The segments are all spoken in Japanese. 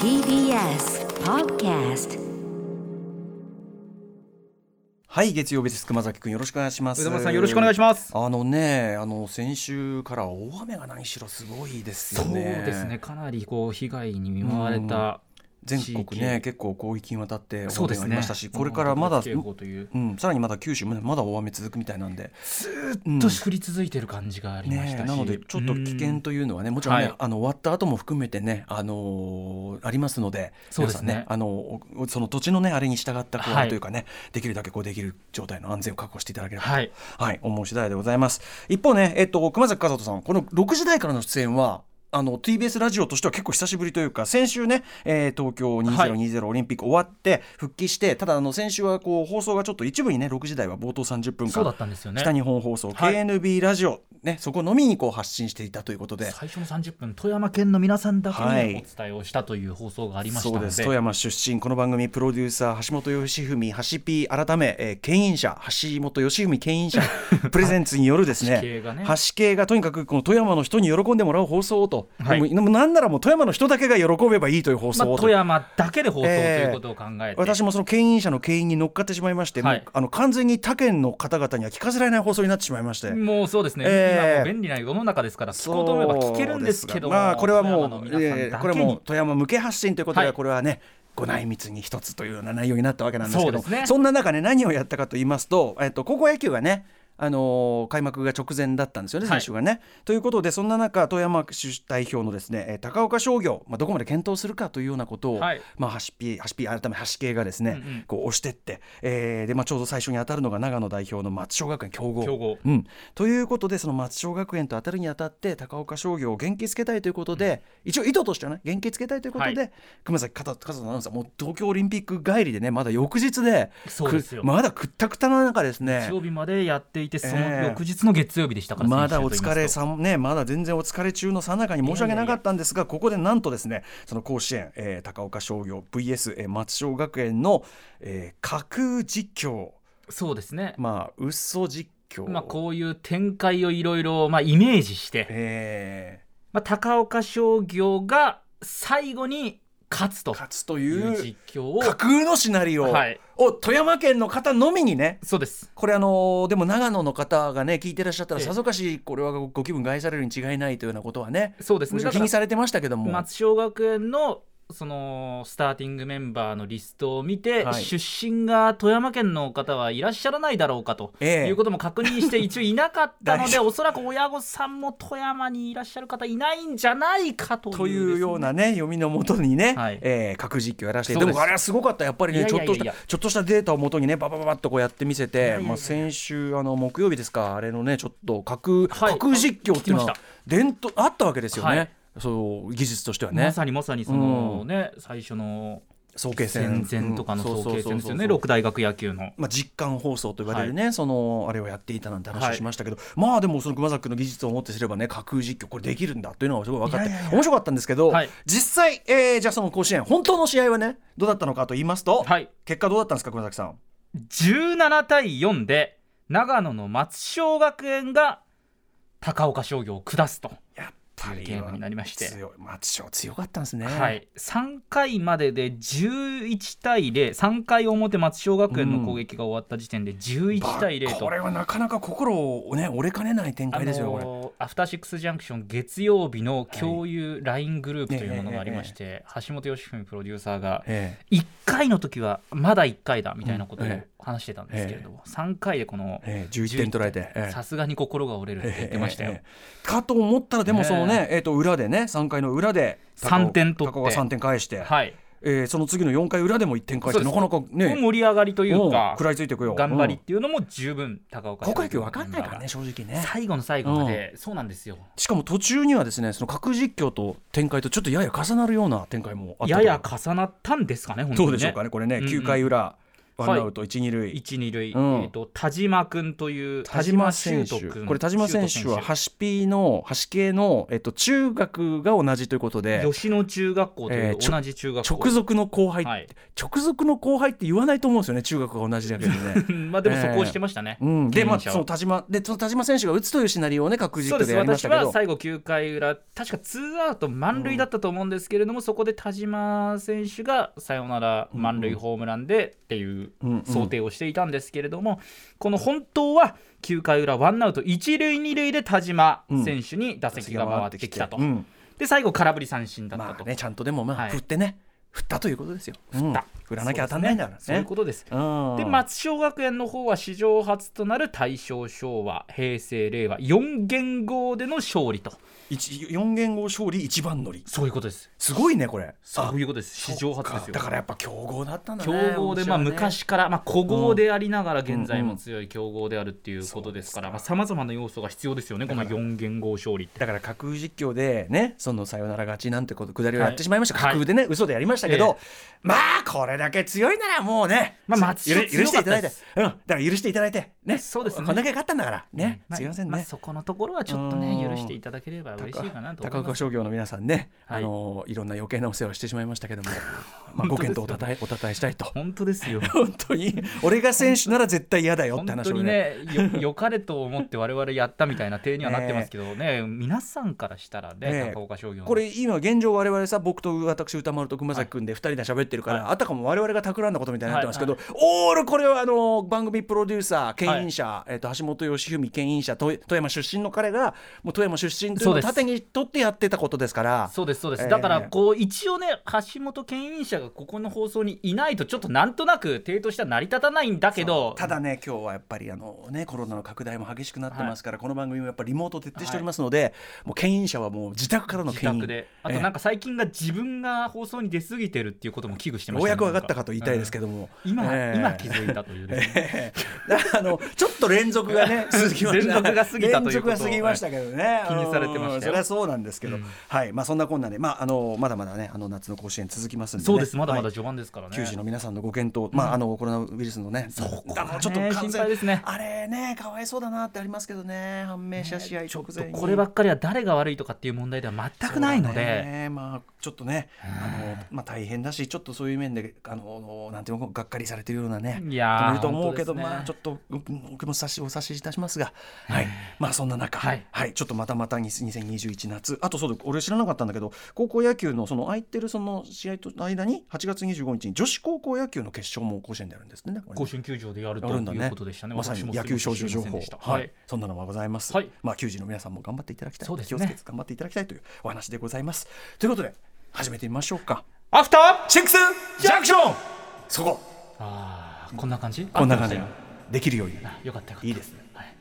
TBS Podcast はい月曜日です熊崎くんよろしくお願いしますよろしくお願いします。あのねあの先週から大雨が何しろすごいですよそうねですね。かなりこう被害に見舞われた全国ね結構広域にわたって大雨そうですね。がありましたし、これからまだ、う。うん、さらにまだ九州まだ大雨続くみたいなんで。ずっと降り続いてる感じがありましたし、ね、なのでちょっと危険というのはねもちろんね、はい。あの終わった後も含めてね、あのーありますのでそうですね。皆さんあのおその土地のねあれに従ったこう、はい。というかねできるだけこうできる状態の安全を確保していただければと、はい。はい、思う次第でございます。一方ね、えっと、熊崎和人さんこの6時台からの出演はあの TBS ラジオとしては結構久しぶりというか先週ね、えー東京2020オリンピック終わって復帰して、ただあの先週はこう放送がちょっと一部にね6時台は冒頭30分間そうだったんですよね。北日本放送、はい。KNB ラジオ、ね、そこのみにこう発信していたということで。最初の30分富山県の皆さんだけはい。にお伝えをしたという放送がありましたので、そうです。富山出身この番組プロデューサー橋本義文橋 P 改め、えー、牽引者橋本義文牽引者 プレゼンツによるですね橋系がね。橋系がとにかくこの富山の人に喜んでもらう放送をと、はい。でもなんならもう富山の人だけが喜べばいいという放まあ、送をと、富山だけで放送とえーいうことを考えて、私もその牽引者の牽引に乗っかってしまいまして、はい。あの完全に他県の方々には聞かせられない放送になってしまいまして。もうそうですね、えー。今もう便利な世の中ですから聞こうと思えば聞けるんですけどもまあこれはもう、えーこれはもう富山向け発信ということで、はい。これはねご内密に一つというような内容になったわけなんですけどそね。んな中ね何をやったかと言いますと、えっと高校野球がねあのー開幕が直前だったんですよね、はい。選手がね。ということで、そんな中、富山市代表のですね、えー高岡商業、まあ、どこまで検討するかというようなことを、はい。まあ、ハシピ、ハシピ、改め、ハシ系がですね、うんうん。こう押してって、えーで、まあ、ちょうど最初に当たるのが長野代表の松商学園強豪。強豪。うん、ということでその松商学園と当たるにあたって高岡商業を元気づけたいということで、一応意図としてはね元気づけたいということで、は熊崎和人アナウンサーもう東京オリンピック帰りでねまだ翌日でそうですよ。くまだくったくたな中ですね。日曜日までやっていて、そのええ。翌日の月曜日でしたから、まだお疲れささんねまだ全然お疲れ中のさなかに申し訳なかったんですがここでなんとですねその甲子園、えー高岡商業 VS、えー松商学園の、えー架空実況。そうですね、まあ嘘実況。まあ、こういう展開をいろいろまあイメージして、え。まあ、高岡商業が最後に勝つとー勝つといいうう実況を、架空のシナリオはい。を富山県の方のみにねそうです。これあのーでも長野の方がね聞いてらっしゃったらええ。さぞかしこれはごご気分害されるに違いないというようなことはねそうですね。気にされてましたけども。松商学園のそのスターティングメンバーのリストを見て、はい。出身が富山県の方はいらっしゃらないだろうかとええ。いうことも確認して一応いなかったの 大でおそらく親御さんも富山にいらっしゃる方いないんじゃないかというというようなねね読みのもとにね、はい。えー、核実況やらせて。でもあれはすごかったやっぱりねちょっとしたちょっとしたデータをもとにねババババッとこうやってみせてまあ、先週あの木曜日ですかあれのねちょっと核、はい核実況っていうのは伝統あったわけですよね、はいそう技術としてはね。まさにまさにそのね、最初の早慶戦。戦前とかのうん。早慶戦ですよね、六大学野球の。まあ、実感放送と言われるね、そのあれをやっていたなんて話をしましたけど、まあでもその熊崎君の技術をもってすればね架空実況これできるんだというのがすごい分かっていやいやいや。面白かったんですけど、はい。実際、えーじゃあその甲子園本当の試合はねどうだったのかと言いますと、はい。結果どうだったんですか熊崎さん？17対4で長野の松商学園が高岡商業を下すと。やっぱりゲームになりまして。強い。松商強かったんですね。はい、3回までで11対03回表松商学園の攻撃が終わった時点で11対0と、まあこれはなかなか心をね折れかねない展あ開ですよ、これ。のーアフターシックスジャンクション月曜日の共有 LINE グループというものがありまして、橋本義文プロデューサーがえ1回の時はまだ1回だみたいなことを話してたんですけれども、3回でこのえええ11点取られて。ええ。さすがに心が折れるって言ってましたよ。かと思ったらでもそのね、えー、と裏でね3回の裏で3点取って。高岡が3点返して、はい、えーその次の4回裏でも1点返してなかなかね。盛り上がりといううんか食らいついていくよ。頑張りっうんていうのも十分高岡高校野球分かんないからね正直ね。最後の最後まで、そうなんですよ。しかも途中にはですねその核実況と展開とちょっとやや重なるような展開もあったと。やや重なったんですかね本当にね。どうでしょうかねこれね、うんうん。9回裏ワンアウト一二塁。一二塁、うん。えっ、と田島君という田島選手。これ田島選手は橋 P の橋系の、えっと、中学が同じということで吉野中学校という同じ中学校、直属の後輩、はい。直属の後輩って言わないと思うんですよね中学が同じだけどね。まあでもそこをしてましたね、うん、で、まあ、その田島でその田島選手が打つというシナリオをね確実でやりましたけど。私は最後9回裏確かツーアウト満塁だったと思うんですけれども、そこで田島選手がサヨナラ満塁ホームランでっていううんうん想定をしていたんですけれども、この本当は9回裏ワンアウト一塁二塁で田島選手に打席が回ってきたと、うん。で最後空振り三振だったと、まあねちゃんとでもまあ、はい。振ってね。振ったということですよ。振った。振らなきゃ当たんないんだからね。そういうことです。うん。で松商学園の方は史上初となる大正昭和平成令和4元号での勝利と一四元号勝利一番乗り。そういうことです。すごいねこれ。そういうことです。史上初ですよ。だからやっぱ強豪だったんだね。強豪で、まあ、ね。昔から、まあ、古豪でありながら現在も強い強豪であるっていうことですからさまざ、まな要素が必要ですよねこの4元号勝利。だから架空実況でねそのサヨナラ勝ちなんてことくだりをやってしまいました、はい。架空でね、嘘でやりましたけど、えまあこれだけ強いならもうね、まあ松許していただいて。うん。だから許していただいて。ね。そうですね。こんだけ勝ったんだから。ね、まあすいませんね、まあそこのところはちょっとねうん。許していただければ高。岡商業の皆さんね、はい。あのいろんな余計なお世話をしてしまいましたけども、まあ、ご健闘おたたえおたたえしたいと。本当ですよ。本当に。俺が選手なら絶対嫌だよって本当に話をねねよ よかれと思って我々やったみたいな体にはなってますけどね、皆さんからしたらね、ええ。高岡商業の。これ今現状我々さ僕と私歌丸と熊崎君で2人で喋ってるから、はい。あたかも我々が企んだことみたいになってますけど、オールこれはあの番組プロデューサー牽引者、えっと橋本義文牽引者と富山出身の彼がもう富山出身というのをそうです盾に取ってやってたことですから。そうですそうです、ええ。だからこう一応ね橋本牽引者がここの放送にいないとちょっとなんとなく体としては成り立たないんだけど。ただね今日はやっぱりあのねコロナの拡大も激しくなってますから、この番組もやっぱりリモート徹底しておりますので、もう牽引者はもう自宅からの自牽引宅で。あとなんか最近が自分が放送に出過ぎてるっていうことも危惧してまようしたやく分かったかと言いたいですけど、ども、うん今、ええ。今気づいたというね、あのちょっと連続がね 続きました。連続が過ぎたという連続が過ぎましたけどね。気にされてましたそれはそうなんですけど、うん。はい。まあそんなこんなでまああのまだまだねあの夏の甲子園続きますんで、ね、そうです。まだまだはい序盤ですからね、球児の皆さんのご検討、まああのコロナウイルスのね、そこがねあのちょっと感心配ですね。あれねかわいそうだなってありますけどね。判明した試合直前に、こればっかりは誰が悪いとかっていう問題では全くないので、ね。まあちょっとねあのまあ大変だしちょっとそういう面であのなんていうのがっかりされてるようなねいやると思うけど、ね。まあちょっとうん僕も差しお察しいたしますが、はい、まあそんな中、ははい。い、ちょっとまたまたに2021夏。あとそうだ俺知らなかったんだけど高校野球のその空いてるその試合との間に8月25日に女子高校野球の決勝も甲子園でやるんですね。甲子園球場でやるとやるんだね。いうことでしたね。まさに野球少女情報。知りませんでした。ははい。い、そんなのがございます。はい。まあ球児の皆さんも頑張っていただきたい。そうですね。気をつけて頑張っていただきたいというお話でございます。ということで始めてみましょうか。アフターシックスジャンクション。そこ。あーこんな感じ？こんな感じ。できるように。よかったいいですね。はい。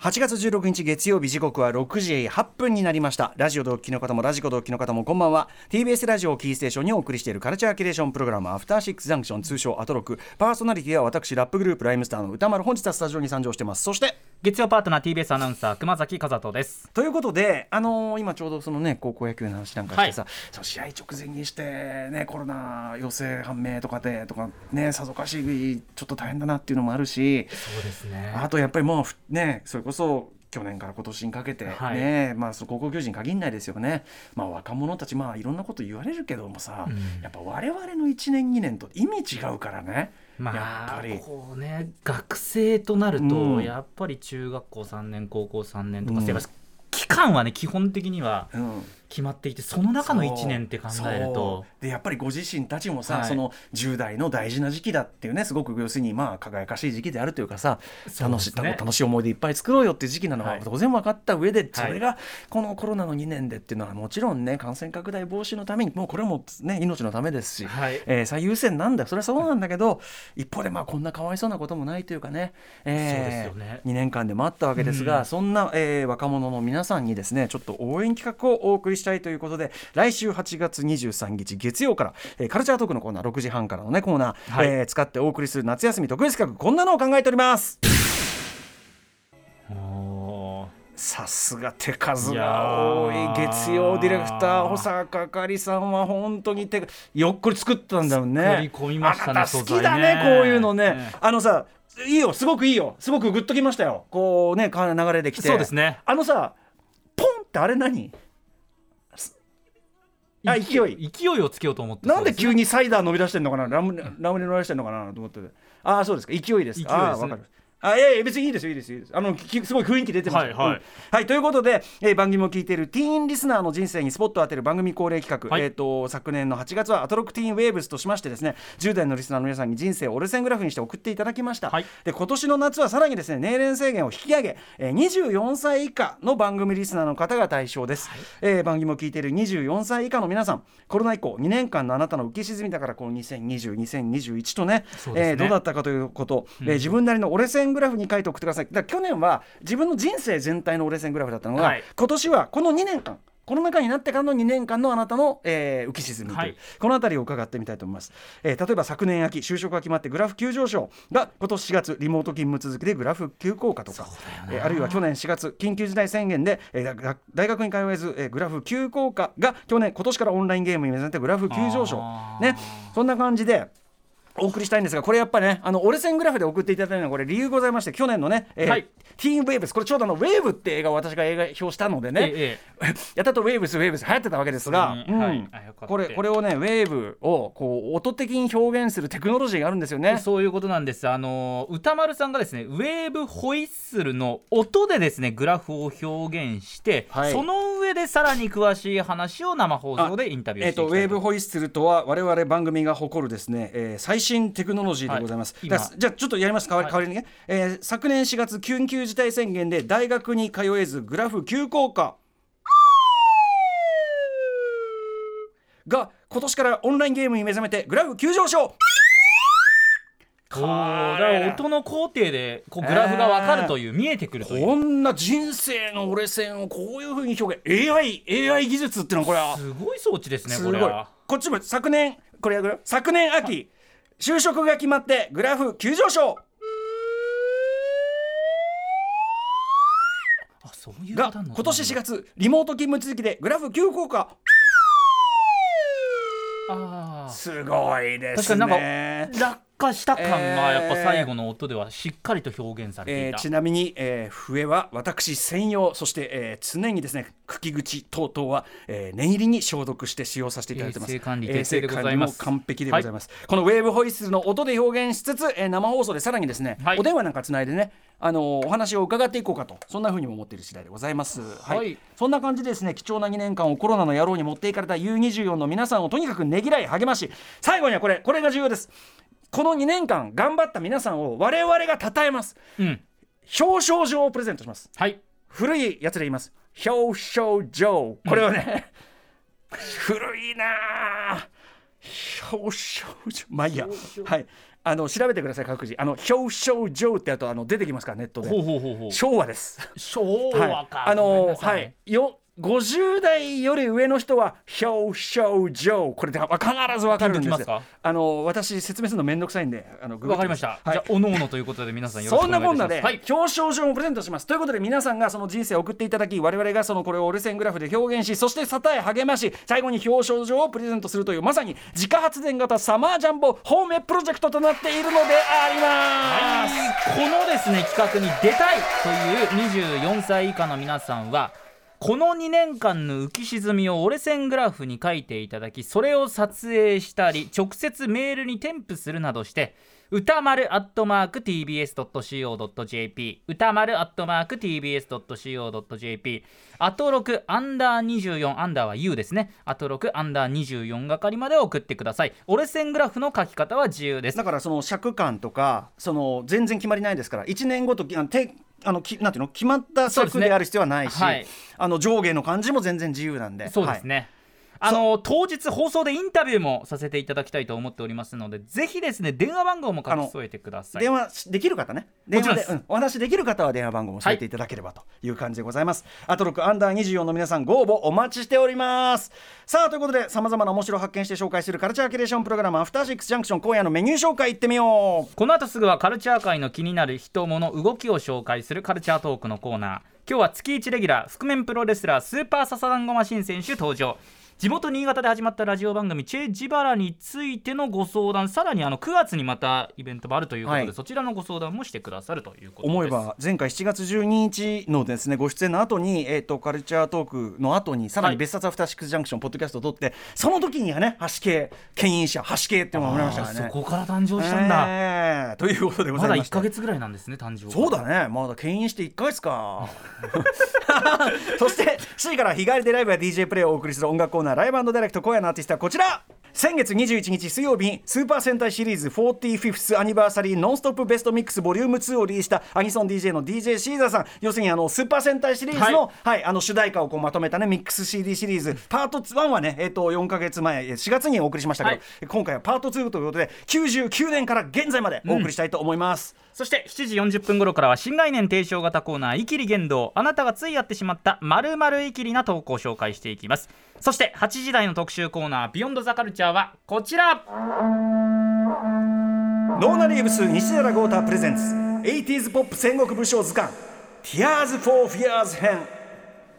8月16日月曜日時刻は6時8分になりました。ラジオ同期の方もラジコ同期の方もこんばんは。TBS ラジオをキーステーションにお送りしているカルチャーキュレーションプログラムアフターシックスジャンクション通称アトロク。パーソナリティは私ラップグループライムスターの歌丸本日はスタジオに参上してます。そして月曜パートナー TBS アナウンサー熊崎和人です。ということで、あのー今ちょうどそのね高校野球の話なんかしてさ、その試合直前にしてねコロナ陽性判明とかでとかねさぞかしちょっと大変だなっていうのもあるし、そうですね。あとやっぱりもうふねそれこそ去年から今年にかけてね、はいまあその高校球児に限らないですよね。まあ若者たちまあいろんなこと言われるけどもさ、うんやっぱ我々の1年2年と意味違うからね。まやっぱりあこうね学生となると、うんやっぱり中学校3年高校3年とか、うん期間はね基本的にはうん。決まっていてその中の1年って考えると。でやっぱりご自身たちもさ、はい。その10代の大事な時期だっていうねすごく要するにまあ輝かしい時期であるというかさ楽し,、楽しい思い出いっぱい作ろうよっていう時期なのははい。当然分かった上で、それがこのコロナの2年でっていうのはもちろんね感染拡大防止のためにもうこれもね命のためですし、はい。えー最優先なんだよ。それはそうなんだけど一方でまあこんなかわいそうなこともないというかね,、えーそうですよね。2年間でもあったわけですが、うん。そんな、えー若者の皆さんにですねちょっと応援企画をお送りしたいということで来週8月23日月曜から、えーカルチャートークのコーナー6時半からのねコーナー、はい。えー使ってお送りする夏休み特別企画こんなのを考えております。さすが手数が多い。月曜ディレクター保坂あかりさんは本当に手よっこり作ったんだよね。作り込みましたね好きだねねこういうのね、ねあのさいいよすごくいいよ。すごくグッときましたよ。こうねか流れできて。そうですね。あのさポンってあれ何？あ勢い。勢い。をつけようと思って。なんで急ににサイダー飲み出してんのかなラムラムネ飲み出してんのかなと思ってて。ああそうですか。勢いです。か勢いですね。あーわかるあいやいや別にいいですよいいですよいいです。あのきすごい雰囲気出てます。よはいはい。うん。はい、ということで、えー番組を聞いているティーンリスナーの人生にスポットを当てる番組恒例企画、はい。えー、と昨年の8月はアトロックティーンウェーブスとしましてですね10代のリスナーの皆さんに人生を折れ線グラフにして送っていただきました、はい。で今年の夏はさらにですね年齢制限を引き上げ、えー24歳以下の番組リスナーの方が対象です、えー番組を聞いている24歳以下の皆さんコロナ以降2年間のあなたの浮き沈みだからこの2020、2021とねね。えーどうだったかということ、えー自分なりの折れ線グラフに書いて送ってください。だ去年は自分の人生全体の折れ線グラフだったのが、はい。今年はこの2年間コロナ禍になってからの2年間のあなたの、えー浮き沈みという、はい。この辺りを伺ってみたいと思います、えー例えば昨年秋就職が決まってグラフ急上昇が今年4月リモート勤務続きでグラフ急降下とか、えーあるいは去年4月緊急事態宣言で、えーだ大学に通えず、えーグラフ急降下が去年今年からオンラインゲームに目覚めてグラフ急上昇。ね。そんな感じでお送りしたいんですがこれやっぱねあの折れ線グラフで送っていただいたのはこれ理由ございまして去年のね、えーはい。ティーンウェーブスこれちょうどあのウェーブって映画を私が映画表したのでね、ええ やったとウェーブスウェーブス流行ってたわけですが、はい。これこれをねウェーブをこう音的に表現するテクノロジーがあるんですよね。そういうことなんです。あの歌丸さんがですね、ウェーブホイッスルの音でですね、グラフを表現して、はい。その上でさらに詳しい話を生放送でインタビューしていきたいと。ェーブホイッスルとは我々番組が誇るですね、えー最新テクノロジーでございます、はい。じゃあちょっとやります。代わり,、はい。代わりにね、えー昨年4月緊急事態宣言で大学に通えずグラフ急降下が今年からオンラインゲームに目覚めてグラフ急上昇。から音の工程でこうグラフが分かるという、見えてくるという。こんな人生の折れ線をこういうふうに表現。AI, AI 技術っていうのはこれは。すごい装置ですねすごい。これは。こっちも昨年これやる？よ昨年秋就職が決まってグラフ急上昇。あそういうが今年4月リモート勤務続きでグラフ急降下。すごいです確かになんねか落下した感がやっぱ最後の音ではしっかりと表現されていた、えーちなみに、えー笛は私専用そして、えー常にですね茎口等々は、えー念入りに消毒して使用させていただいてます衛生管理衛生管理も完璧でございます、このウェーブホイッスルの音で表現しつつ、えー生放送でさらにですね、はいお電話なんかつないでねあのお話を伺っていこうかとそんな風にも思っている次第でございますはい、はいそんな感じでですね貴重な2年間をコロナの野郎に持っていかれた U24 の皆さんをとにかくねぎらい励まし最後にはこれこれが重要ですこの2年間頑張った皆さんを我々が称えます。うん。表彰状をプレゼントします。はい。古いやつで言います。表彰状。これはね、古いなあ表彰状。まあいいや。はい。あの調べてください各自。あの表彰状ってやるとあの出てきますからネットで。昭和です。昭はい。和か、あごめんのはい。よ50代より上の人は表彰状これで必ず分かるんですあの私説明するのめんどくさいんであのググってわかりました、はい。じゃあおのおのということで皆さんよろしそんくお願いないこんなで、たしますはい。表彰状をプレゼントします。ということで皆さんがその人生を送っていただき我々がそのこれを折れ線グラフで表現しそして讃え励まし最後に表彰状をプレゼントするというまさに自家発電型サマージャンボホームプロジェクトとなっているのであります、このですね企画に出たいという24歳以下の皆さんはこの2年間の浮き沈みを折れ線グラフに書いていただきそれを撮影したり直接メールに添付するなどして歌丸アットマーク TBS.CO.JP 歌丸アットマーク TBS.CO.JP アトロクアンダー24アンダーは U ですね。アトロクアンダー24係まで送ってください。折れ線グラフの書き方は自由です。だからその尺感とかその全然決まりないですから1年ごとあのてあのきなんていうの？決まったそうである必要はないし、はい。あの上下の感じも全然自由なんで。そうですね、あの当日放送でインタビューもさせていただきたいと思っておりますのでぜひですね電話番号も書き添えてください。電話できる方ね。電話で、うん、お話できる方は電話番号も添えていただければという感じでございます、はい、アトロクアンダー24の皆さんご応募お待ちしております。さあということでさまざまな面白を発見して紹介するカルチャーキュレーションプログラムアフターシックスジャンクション今夜のメニュー紹介いってみよう。この後すぐはカルチャー界の気になる人物動きを紹介するカルチャートークのコーナー。今日は月1レギュラー覆面プロレスラースーパーササダンゴマシン選手登場地元新潟で始まったラジオ番組チェ・ジバラについてのご相談さらにあの9月にまたイベントもあるということで、はい、そちらのご相談もしてくださるということ思えば前回7月12日のですねご出演の後にえっ、ー、とカルチャートークの後にさらに別冊アフターシックスジャンクションポッドキャストを撮ってその時にはね橋系牽引者橋系っていうのが生まれましたからね。そこから誕生したんだ、え。ー、ということでございままだ1か月ぐらいなんですね誕生そうだね。まだ牽引して1か月か。そして7時から日帰りでライブや DJ プレイをお送りする音楽コーナーライブディレクト今夜のアーティストはこちら。先月21日水曜日にスーパー戦隊シリーズ 45th アニバーサリーノンストップベストミックスボリューム2をリリースしたアニソン DJ の DJ シーザーさん。要するにあのスーパー戦隊シリーズの,、はい、はい、あの主題歌をこうまとめたねミックス CD シリーズ。パート1はね、えー、と4か月前4月にお送りしましたけど、はい、今回はパート2ということで99年から現在までお送りしたいと思います、うん、そして7時40分頃からは新概念提唱型コーナー「イキリ言動」あなたがついやってしまったまるイキリな投稿を紹介していきますそして8時台の特集コーナー「ビヨンドザカルチャーはこちら。ノーナリーブス西寺豪太プレゼンツ。80s ポップ戦国武将図鑑。Tears for Fears 編。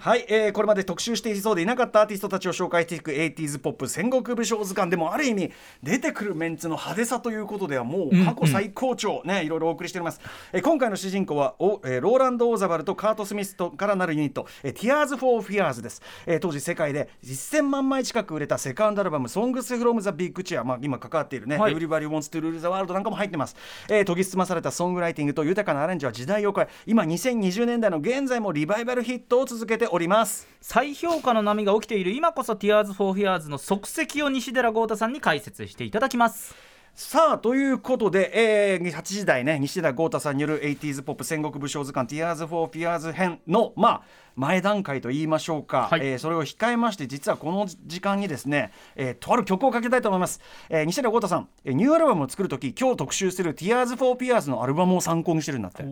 はい、えー、これまで特集していそうでいなかったアーティストたちを紹介していく 80s ポップ戦国武将図鑑でもある意味出てくるメンツの派手さということではもう過去最高潮、ね、いろいろお送りしております、えー、今回の主人公はお、えー、ローランド・オーザバルとカート・スミスとからなるユニット、えー、Tears for Fears です、えー、当時世界で1000万枚近く売れたセカンドアルバム Songs from the Big Chair、まあ、今関わっているね、はい、Everybody Wants to Rule the World なんかも入ってます、えー、研ぎ澄まされたソングライティングと豊かなアレンジは時代を超え今2020年代の現在もリバイバルヒットを続けております。再評価の波が起きている今こそ Tears for Fears の足跡を西寺豪太さんに解説していただきます。さあということで、えー、8時台ね西田豪太さんによる 80s ポップ戦国武将図鑑 Tears for Fears 編のまあ前段階と言いましょうか、はい、えー、それを控えまして実はこの時間にですね、えー、とある曲をかけたいと思います、えー、西田豪太さん、えー、ニューアルバムを作る時今日特集する Tears for Fears のアルバムを参考にしてるんだって。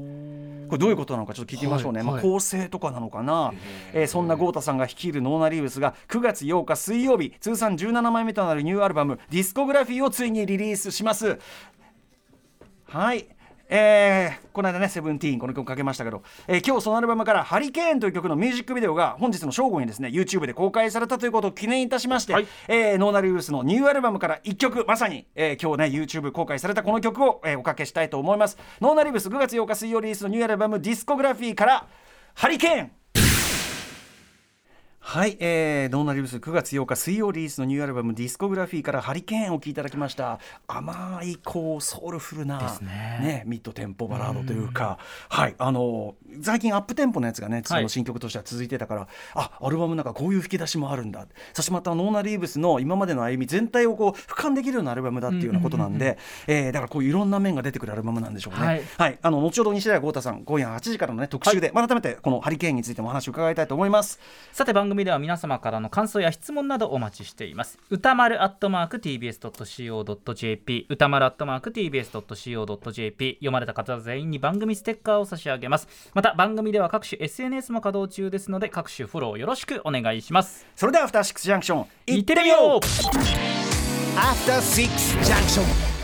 これどういうことなのかちょっと聞いてみましょうね、はい、まあ、構成とかなのかな、えー、そんな豪太さんが率いるノーナリーブスが9月8日水曜日通算17枚目となるニューアルバム「ディスコグラフィー」をついにリリースします。はい。えー、この間ね、セブンティーン、この曲かけましたけど、えー、今日そのアルバムから、ハリケーンという曲のミュージックビデオが本日の正午にですね、YouTube で公開されたということを記念いたしまして、はい、えー、ノーナリーブスのニューアルバムから1曲、まさに、えー、今日ね、YouTube 公開されたこの曲を、えー、おかけしたいと思います。ノーナリーブス5月8日水曜リリースのニューアルバム、ディスコグラフィーから、ハリケーンはい、えー、ノーナリブス9月8日水曜リリースのニューアルバムディスコグラフィーからハリケーンを聴いただきました。甘いこうソウルフルなね、ね、ミッドテンポバラードというか。はいあの最近アップテンポのやつがねその新曲としては続いてたから、はい、あアルバムなんかこういう吹き出しもあるんだ。そしてまたノーナリーブスの今までの歩み全体をこう俯瞰できるようなアルバムだっていうようなことなんで、えだからこういろんな面が出てくるアルバムなんでしょうね。はい、はい、あの後ほど西田豪太さん今夜8時からのね特集で、はい、改めてこのハリケーンについてもお話を伺いたいと思います。さて番組では皆様からの感想や質問などお待ちしています。歌丸アットマーク TBS.CO.JP 歌丸アットマーク TBS.CO.JP 読まれた方全員に番組ステッカーを差し上げます。また番組では各種 SNS も稼働中ですので各種フォローよろしくお願いします。それではアフターシックスジャンクション行ってみよう。アフターシックスジャンクション